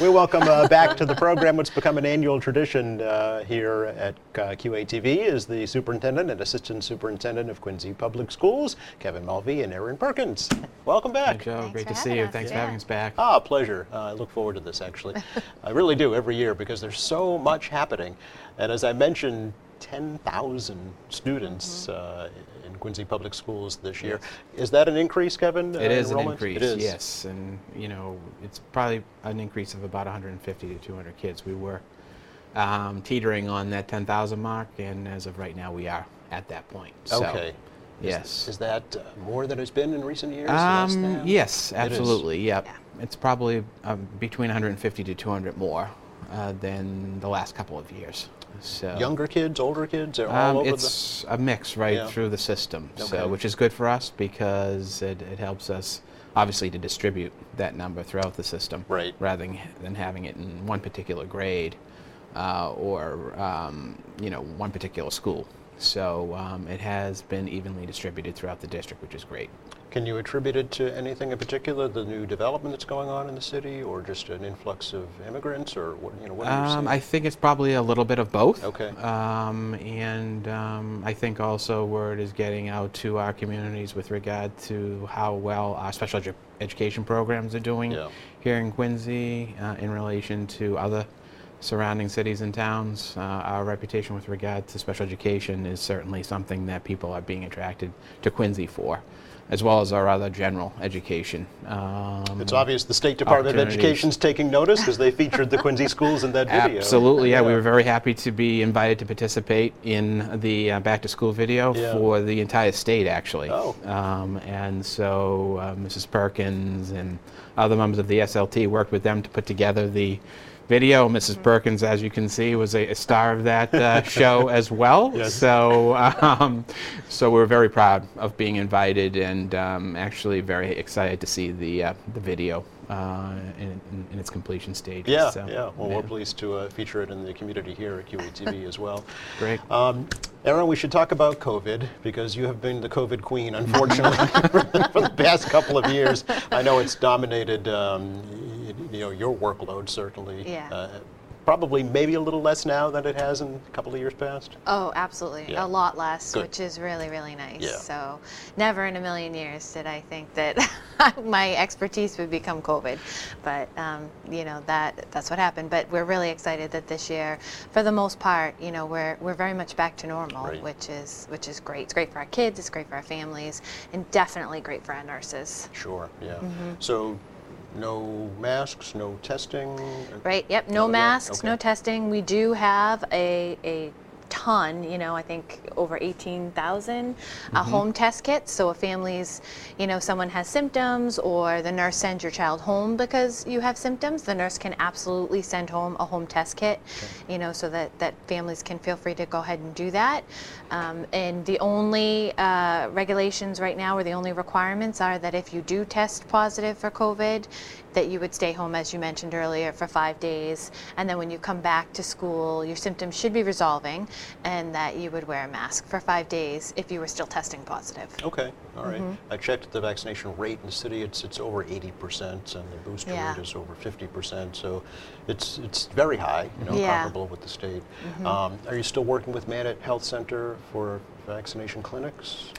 We welcome uh, back to the program what's become an annual tradition uh, here at uh, QATV is the superintendent and assistant superintendent of Quincy Public Schools, Kevin Mulvey and Erin Perkins. Welcome Hi, back. Joe. Thanks Great to see you. us. Thanks for having us back. Ah, pleasure. Uh, I look forward to this actually. I really do every year because there's so much happening. And as I mentioned, 10,000 students Mm-hmm. uh, in Quincy Public Schools this year. Is that an increase, Kevin? uh, It is an increase, It is. yes, and you know it's probably an increase of about 150 to 200 kids. We were um, teetering on that 10,000 mark, and as of right now, we are at that point. So, Okay. Is- Yes. Is that uh, more than it's been in recent years? Um, yes, It is. absolutely. Yep. Yeah. It's probably um, between 150 to 200 more uh, than the last couple of years. So Younger kids, older kids, they're all Um, over it's a mix right Yeah. through the system, Okay. so which is good for us because it, it helps us obviously to distribute that number throughout the system, Right. rather than, than having it in one particular grade uh, or um, you know one particular school. So um, it has been evenly distributed throughout the district, which is great. Can you attribute it to anything in particular, the new development that's going on in the city, or just an influx of immigrants, or what, you know, what are you Um, seeing? I think it's probably a little bit of both. Okay. Um, and um, I think also word is getting out to our communities with regard to how well our special edu- education programs are doing Yeah. here in Quincy uh, in relation to other surrounding cities and towns. Uh, our reputation with regard to special education is certainly something that people are being attracted to Quincy for, as well as our other general education. Um, It's obvious the State Department of. Education's taking notice because they featured the Quincy schools in that video. Absolutely, yeah. We were very happy to be invited to participate in the uh, back to school video Yeah. for the entire state, actually. Oh. Um, and so uh, Mrs. Perkins and other members of the SLT worked with them to put together the video. Mrs. Perkins, as you can see, was a, a star of that uh, show as well. Yes. So, um, so we're very proud of being invited and um, actually very excited to see the uh, the video uh, in, in, its completion stage. Yeah, So, yeah. Well, we're pleased to uh, feature it in the community here at QATV as well. Great. Um, Erin, we should talk about COVID because you have been the COVID queen, unfortunately, for the past couple of years. I know it's dominated, um, you know, your workload certainly. Yeah. Uh, probably maybe a little less now than it has in a couple of years past. Oh, absolutely. Yeah. A lot less, Good. which is really, really nice. Yeah. So, never in a million years did I think that my expertise would become COVID. But, um, you know, that that's what happened. But we're really excited that this year, for the most part, you know, we're, we're very much back to normal, Right. which is which is great. It's great for our kids, it's great for our families, and definitely great for our nurses. Sure, yeah. Mm-hmm. So, no masks, no testing? Right. Yep. No masks, no testing. We do have a a ton. You know, I think over 18,000 uh, Mm-hmm. home test kits. So if families, you know, someone has symptoms or the nurse sends your child home because you have symptoms, the nurse can absolutely send home a home test kit. You know, so that that families can feel free to go ahead and do that. Um, and the only uh, regulations right now, or the only requirements, are that if you do test positive for COVID, that you would stay home, as you mentioned earlier, for five days. And then when you come back to school, your symptoms should be resolving, and that you would wear a mask for five days if you were still testing positive. Okay, all right. Mm-hmm. I checked the vaccination rate in the city. It's it's over 80%, and the booster Yeah. rate is over 50%. So it's it's very high, you know, Yeah. Comparable with the state. Um, are you still working with Manet Health Center for vaccination clinics?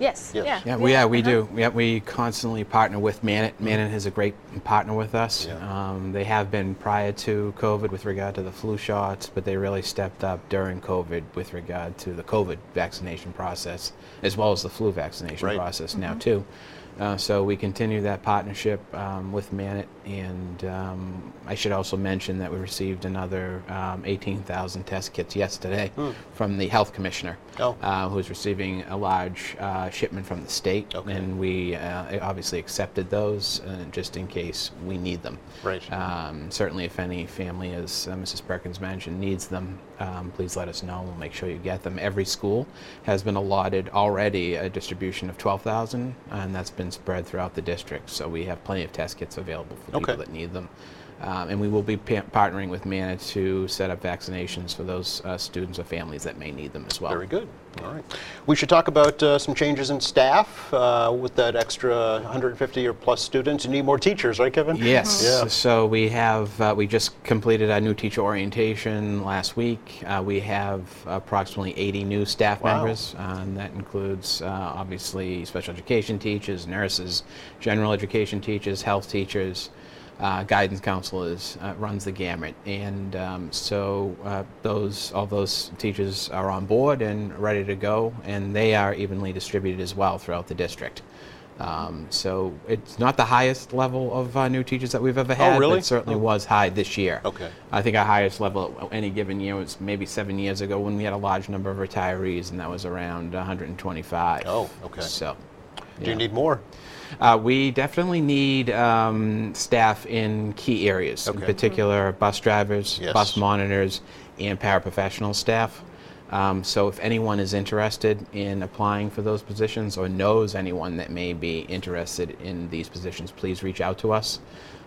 Yes. Yes. Yeah. Yeah, we, yeah, we uh-huh. do. Yeah, we constantly partner with Manet. Manet is a great partner with us. Yeah. Um, they have been prior to COVID with regard to the flu shots, but they really stepped up during COVID with regard to the COVID vaccination process, as well as the flu vaccination Right. process now Mm-hmm. too. Uh, so we continue that partnership um, with Manet, and um, I should also mention that we received another um, 18,000 test kits yesterday from the health commissioner, Hmm. Oh. uh, who's receiving a large uh, shipment from the state, Okay. and we uh, obviously accepted those uh, just in case we need them. Right. Um, certainly, if any family, as uh, Mrs. Perkins mentioned, needs them, um, please let us know. We'll make sure you get them. Every school has been allotted already a distribution of 12,000, and that's been spread throughout the district. So we have plenty of test kits available for people that need them. Um, and we will be pa- partnering with MANA to set up vaccinations for those uh, students or families that may need them as well. Very good. All right. We should talk about uh, some changes in staff uh, with that extra 150 or plus students. You need more teachers, right, Kevin? Yes. Yeah. So we have uh, we just completed our new teacher orientation last week. Uh, we have approximately 80 new staff Wow. members, uh, and that includes uh, obviously special education teachers, nurses, general education teachers, health teachers. Uh, guidance counselors uh, runs the gamut, and um, so uh, those all those teachers are on board and ready to go, and they are evenly distributed as well throughout the district. Um, so it's not the highest level of uh, new teachers that we've ever had, Oh, really? but it certainly was high this year. Okay. I think our highest level at any given year was maybe seven years ago when we had a large number of retirees, and that was around 125. Oh, okay. So. Do you need more? Uh, we definitely need um, staff in key areas, in particular bus drivers, Yes. bus monitors, and paraprofessional staff. Um, so if anyone is interested in applying for those positions or knows anyone that may be interested in these positions, please reach out to us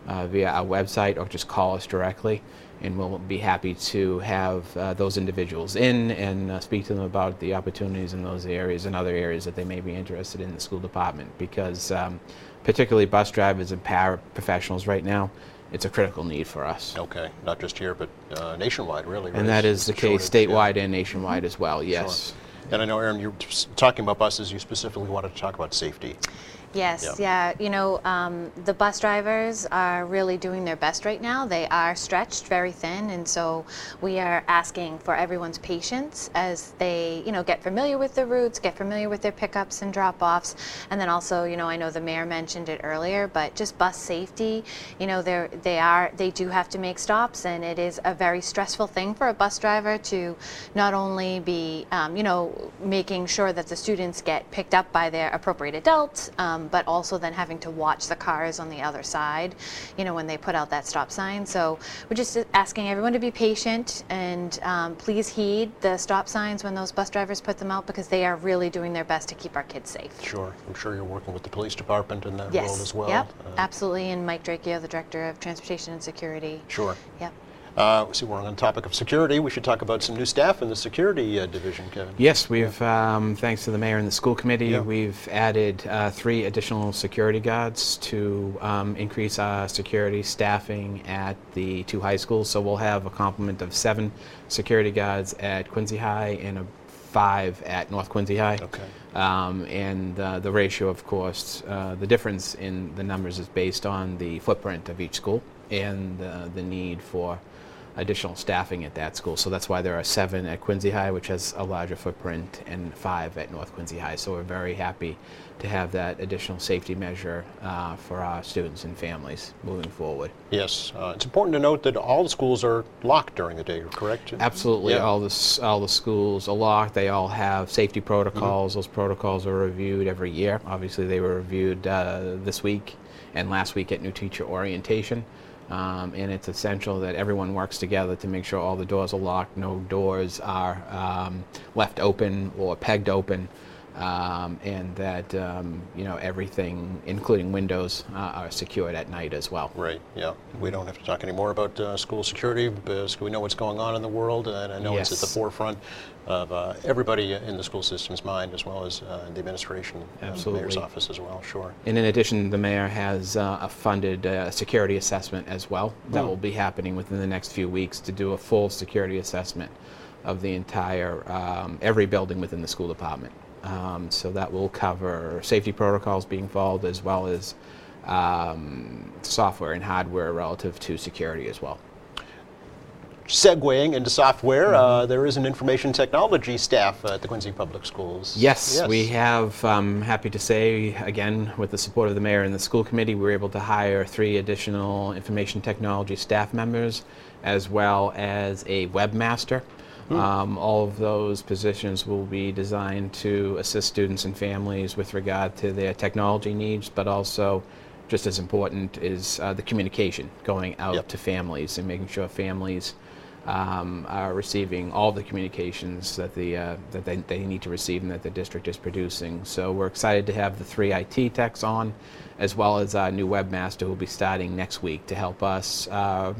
uh, via our website or just call us directly, and we'll be happy to have uh, those individuals in and uh, speak to them about the opportunities in those areas and other areas that they may be interested in the school department. Because um, particularly bus drivers and paraprofessionals right now, it's a critical need for us. Okay, not just here, but uh, nationwide, really. And that is the a case shortage, yeah. statewide and nationwide as well, yes. Sure. And I know, Erin, you're talking about buses. You specifically wanted to talk about safety. Yes, yeah. You know, um, the bus drivers are really doing their best right now. They are stretched very thin, and so we are asking for everyone's patience as they, you know, get familiar with the routes, get familiar with their pickups and drop-offs, and then also, you know, I know the mayor mentioned it earlier, but just bus safety. You know, they they are they do have to make stops, and it is a very stressful thing for a bus driver to not only be, um, you know, making sure that the students get picked up by their appropriate adult, um, but also then having to watch the cars on the other side, you know, when they put out that stop sign. So we're just asking everyone to be patient and um, please heed the stop signs when those bus drivers put them out because they are really doing their best to keep our kids safe. Sure. I'm sure you're working with the police department in that Yes. role as well. Yep. Uh, absolutely. And Mike Drakeo, the director of transportation and security. Sure. Yep. Uh, see, we're on the topic of security. We should talk about some new staff in the security uh, division, Kevin. Yes, we've, um, thanks to the mayor and the school committee, Yeah. we've added uh, three additional security guards to um, increase our security staffing at the two high schools. So we'll have a complement of seven security guards at Quincy High and a five at North Quincy High. Okay. Um, and uh, the ratio, of course, uh, the difference in the numbers is based on the footprint of each school and uh, the need for additional staffing at that school. So that's why there are seven at Quincy High, which has a larger footprint, and five at North Quincy High. So we're very happy to have that additional safety measure uh, for our students and families moving forward. Yes. Uh, it's important to note that all the schools are locked during the day, correct? Absolutely. Yeah. All the all the schools are locked. They all have safety protocols. Those protocols are reviewed every year. Obviously, they were reviewed uh, this week and last week at new teacher orientation. Um, and it's essential that everyone works together to make sure all the doors are locked, no doors are um, left open or pegged open, um, and that um, you know everything, including windows, uh, are secured at night as well. Right, yeah. We don't have to talk anymore about uh, school security because we know what's going on in the world, and I know it's at the forefront of uh, everybody in the school system's mind, as well as uh, the administration and the mayor's office as well, sure. And in addition, the mayor has uh, a funded uh, security assessment as well that Hmm. will be happening within the next few weeks to do a full security assessment of the entire, um, every building within the school department. Um, so that will cover safety protocols being followed as well as um, software and hardware relative to security as well. Segueing into software, Mm-hmm. uh, there is an information technology staff at the Quincy Public Schools. Yes, we have. Um, happy to say, again, with the support of the mayor and the school committee, we were able to hire three additional information technology staff members, as well as a webmaster. Um, all of those positions will be designed to assist students and families with regard to their technology needs, but also, just as important, is uh, the communication going out Yep. to families and making sure families um, are receiving all the communications that, the, uh, that they, they need to receive and that the district is producing. So we're excited to have the three IT techs on, as well as our new webmaster who will be starting next week to help us uh,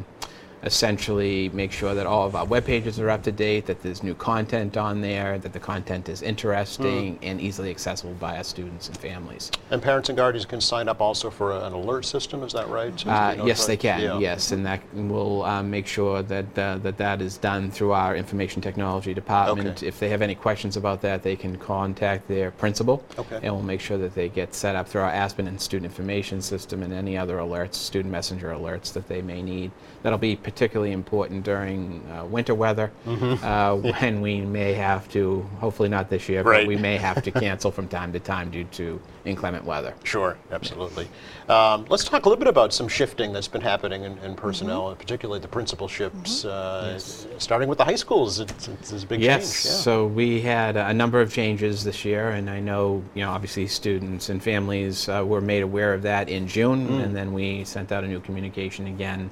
essentially make sure that all of our web pages are up to date, that there's new content on there, that the content is interesting and easily accessible by our students and families. And parents and guardians can sign up also for an alert system, is that right? Uh, yes, they can. Yeah. Yes, and that will uh, make sure that, uh, that that is done through our information technology department. Okay. If they have any questions about that, they can contact their principal, Okay. and we'll make sure that they get set up through our Aspen and student information system and any other alerts, student messenger alerts that they may need. That'll be particularly important during uh, winter weather, Mm-hmm. uh, when we may have to, hopefully not this year, Right. but we may have to cancel from time to time due to inclement weather. Sure, absolutely. Um, let's talk a little bit about some shifting that's been happening in, in personnel, and particularly the principalships. Uh, Starting with the high schools, it's, it's, it's a big Yes, change. Yeah. so we had a number of changes this year, and I know, you know, obviously students and families uh, were made aware of that in June, Mm. and then we sent out a new communication again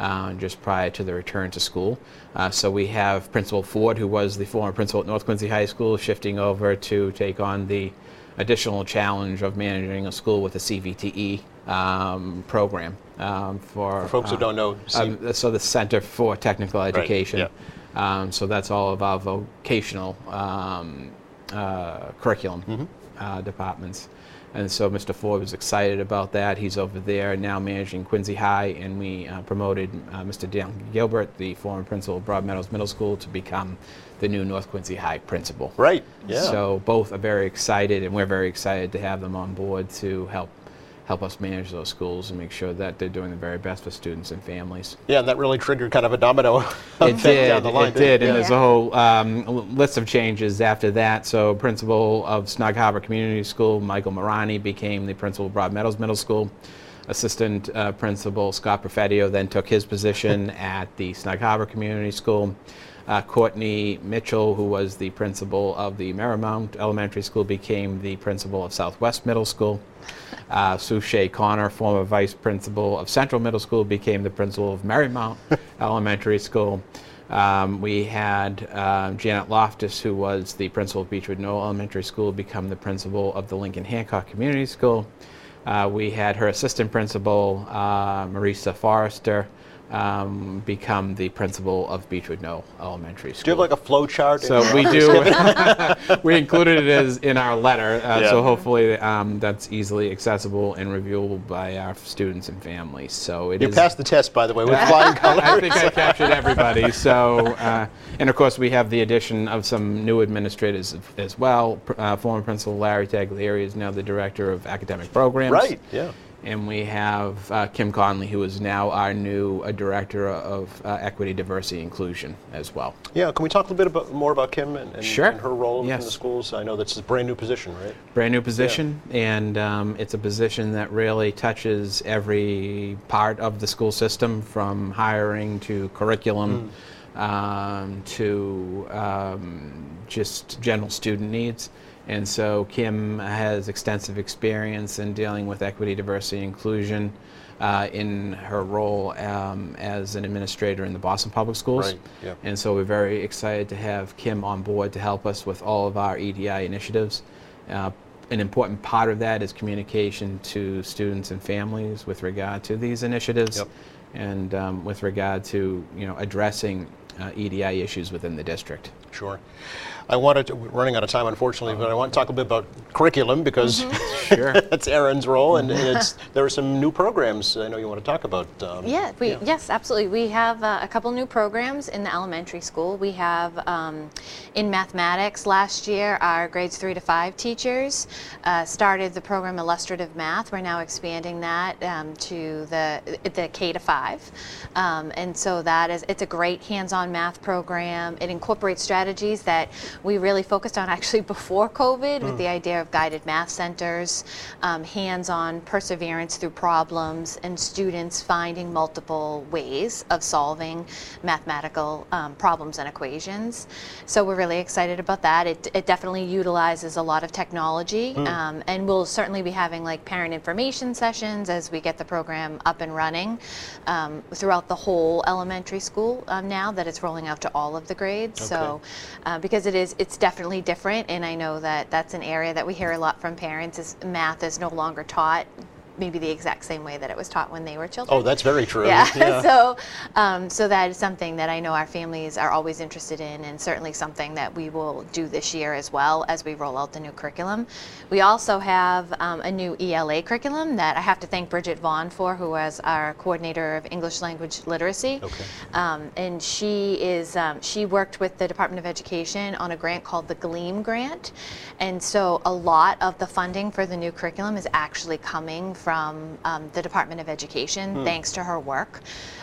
uh, just prior to the return to school. Uh, so we have Principal Ford, who was the former principal at North Quincy High School, shifting over to take on the additional challenge of managing a school with a CVTE um, program um, for, For folks who uh, don't know, C- um, so the Center for Technical Education. yeah. Um, so that's all of our vocational um, uh, curriculum Mm-hmm. uh, departments. And so Mr. Ford was excited about that. He's over there now managing Quincy High, and we uh, promoted uh, Mr. Dan Gilbert, the former principal of Broad Meadows Middle School, to become the new North Quincy High principal. right, yeah. So both are very excited, and we're very excited to have them on board to help help us manage those schools and make sure that they're doing the very best for students and families. yeah, and that really triggered kind of a domino It effect did. down the line. it did, and Yeah. there's a whole um, list of changes after that. So, principal of Snug Harbor Community School, Michael Marani, became the principal of Broad Meadows Middle School. Assistant uh, principal Scott Perfettio then took his position at the Snug Harbor Community School. Uh, Courtney Mitchell, who was the principal of the Merrymount Elementary School, became the principal of Southwest Middle School. Uh, Connor, former vice principal of Central Middle School, became the principal of Merrymount Elementary School. Um, we had uh, Janet Loftus, who was the principal of Beechwood Knoll Elementary School, become the principal of the Lincoln Hancock Community School. Uh, we had her assistant principal, uh, Marisa Forrester, um, become the principal of Beechwood Knoll Elementary School. Do you have like a flow chart? So we do. we included it as in our letter, uh, Yeah. so hopefully um, that's easily accessible and reviewable by our students and families. So it You is- passed the test, by the way, with flying colors. I think I captured everybody. So, uh, and of course, we have the addition of some new administrators as- as well. Uh, former Principal Larry Taglieri is now the Director of Academic Programs. Right, yeah. And we have uh, Kim Conley, who is now our new uh, Director of uh, Equity, Diversity, Inclusion as well. Yeah, can we talk a little bit about, more about Kim and, and, Sure. and her role Yes. the schools? I know that's a brand new position, right? brand new position, and um, it's a position that really touches every part of the school system, from hiring to curriculum um, to um, just general student needs. And so Kim has extensive experience in dealing with equity, diversity, inclusion uh, in her role um, as an administrator in the Boston Public Schools. Right, yeah. And so we're very excited to have Kim on board to help us with all of our EDI initiatives. Uh, an important part of that is communication to students and families with regard to these initiatives Yep. and um, with regard to you know addressing uh, EDI issues within the district. Sure. I wanted to, we're running out of time, unfortunately, but I want to talk a bit about curriculum because Sure. that's Erin's role, and it's, there are some new programs I know you want to talk about. Um, Yeah, we, yes, absolutely. We have uh, a couple new programs in the elementary school. We have um, in mathematics last year, our grades three to five teachers uh, started the program Illustrative Math. We're now expanding that um, to the the K to five, um, and so that is it's a great hands-on math program. It incorporates strategies that we really focused on actually before COVID with the idea of guided math centers, um, hands-on perseverance through problems, and students finding multiple ways of solving mathematical um, problems and equations. So we're really excited about that. It, it definitely utilizes a lot of technology, um, and we'll certainly be having like parent information sessions as we get the program up and running um, throughout the whole elementary school um, now that it's rolling out to all of the grades. Okay. So, uh, because it is, it's definitely different, and I know that that's an area that we hear a lot from parents is math is no longer taught maybe the exact same way that it was taught when they were children. Oh, that's very true. Yeah. so, um, so that is something that I know our families are always interested in, and certainly something that we will do this year as well as we roll out the new curriculum. We also have um, a new ELA curriculum that I have to thank Bridget Vaughn for, who was our coordinator of English language literacy. Okay. Um, and she is um, she worked with the Department of Education on a grant called the Gleam Grant, and so a lot of the funding for the new curriculum is actually coming from um, the Department of Education, thanks to her work.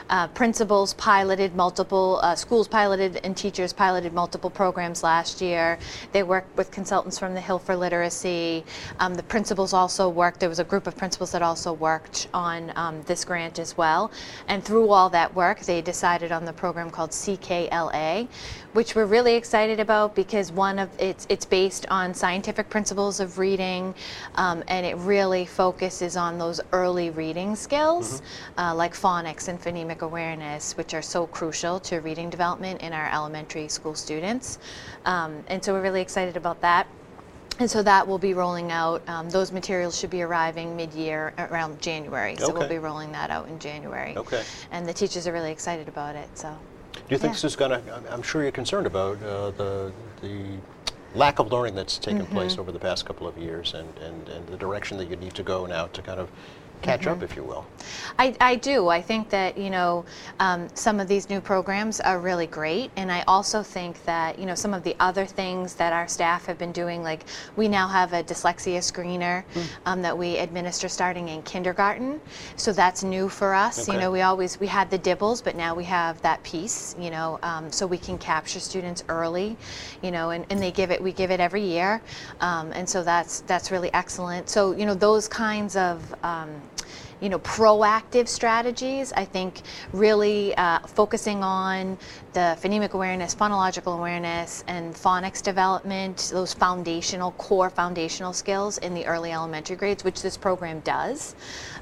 Uh, principals piloted multiple uh, schools piloted and teachers piloted multiple programs last year. They worked with consultants from the Hill for Literacy. Um, the principals also worked. There was a group of principals that also worked on um, this grant as well. And through all that work, they decided on the program called CKLA, which we're really excited about because one of it's it's based on scientific principles of reading, um, and it really focuses on those early reading skills uh, like phonics and phonemic awareness, which are so crucial to reading development in our elementary school students. Um, and so we're really excited about that. And so that will be rolling out. Um, those materials should be arriving mid-year around January. So we'll be rolling that out in January. Okay. And the teachers are really excited about it. So. Do you think Yeah. this is going to, I'm sure you're concerned about uh, the, the lack of learning that's taken Mm-hmm. place over the past couple of years and, and, and the direction that you need to go now to kind of catch Mm-hmm. up, if you will. I, I do. I think that, you know, um, some of these new programs are really great. And I also think that, you know, some of the other things that our staff have been doing, like we now have a dyslexia screener um, that we administer starting in kindergarten. So that's new for us. Okay. You know, we always, we had the DIBELS, but now we have that piece, you know, um, so we can capture students early, you know, and, and they give it, we give it every year. Um, and so that's, that's really excellent. So, you know, those kinds of, um, you know, proactive strategies. I think really uh, focusing on the phonemic awareness, phonological awareness, and phonics development, those foundational, core foundational skills in the early elementary grades, which this program does.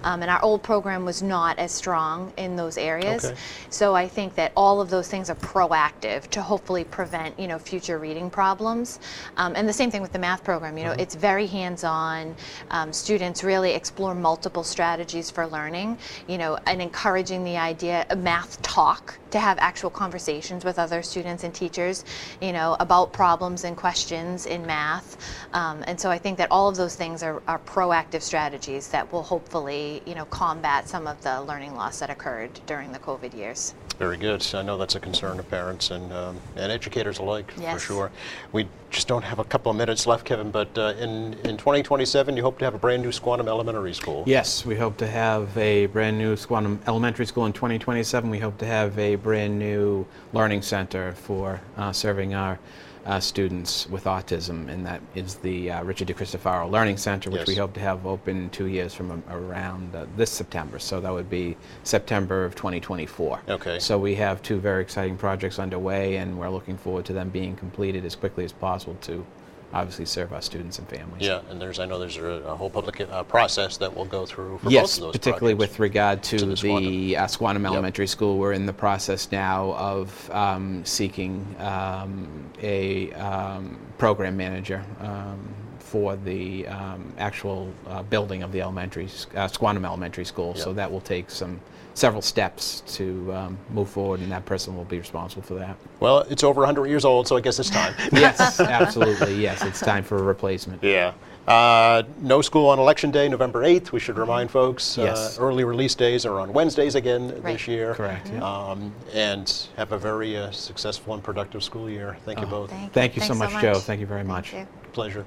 Um, and our old program was not as strong in those areas. Okay. So I think that all of those things are proactive to hopefully prevent, you know, future reading problems. Um, and the same thing with the math program. You know, it's very hands-on. Um, students really explore multiple strategies for learning. You know, and encouraging the idea of math talk to have actual conversations with other students and teachers. You know, about problems and questions in math. Um, and so I think that all of those things are, are proactive strategies that will hopefully, you know, combat some of the learning loss that occurred during the COVID years. Very good. I know that's a concern of parents and, um, and educators alike, for sure. We just don't have a couple of minutes left, Kevin, but uh, in, in 2027, you hope to have a brand new Squantum Elementary School. Yes, we hope to have a brand new Squantum Elementary School in 2027. We hope to have a brand new learning center for uh, serving our uh, students with autism, and that is the uh, Richard DeCristofaro Learning Center, which we hope to have open two years from a- around uh, this September. So that would be September of 2024. Okay. So we have two very exciting projects underway, and we're looking forward to them being completed as quickly as possible to obviously serve our students and families. Yeah, and there's, I know there's a, a whole public uh, process that we'll go through for Yes, both of those particularly projects. with regard to, To the the, uh, Squantum Yep. Elementary School. We're in the process now of um, seeking um, a um, program manager um, for the um, actual uh, building of the elementary, s- uh, Squantum Elementary School. So that will take some several steps to um, move forward, and that person will be responsible for that. Well, it's over 100 years old, so I guess it's time. Yes, absolutely. Yes, it's time for a replacement. yeah. Uh, no school on Election Day, November 8th. We should remind folks. Yes. Uh, early release days are on Wednesdays again this year. Correct, yeah. Um, and have a very uh, successful and productive school year. Thank you Oh. both. Thank you. Thank you so Thanks much, Joe. Thank you very much. You. Pleasure.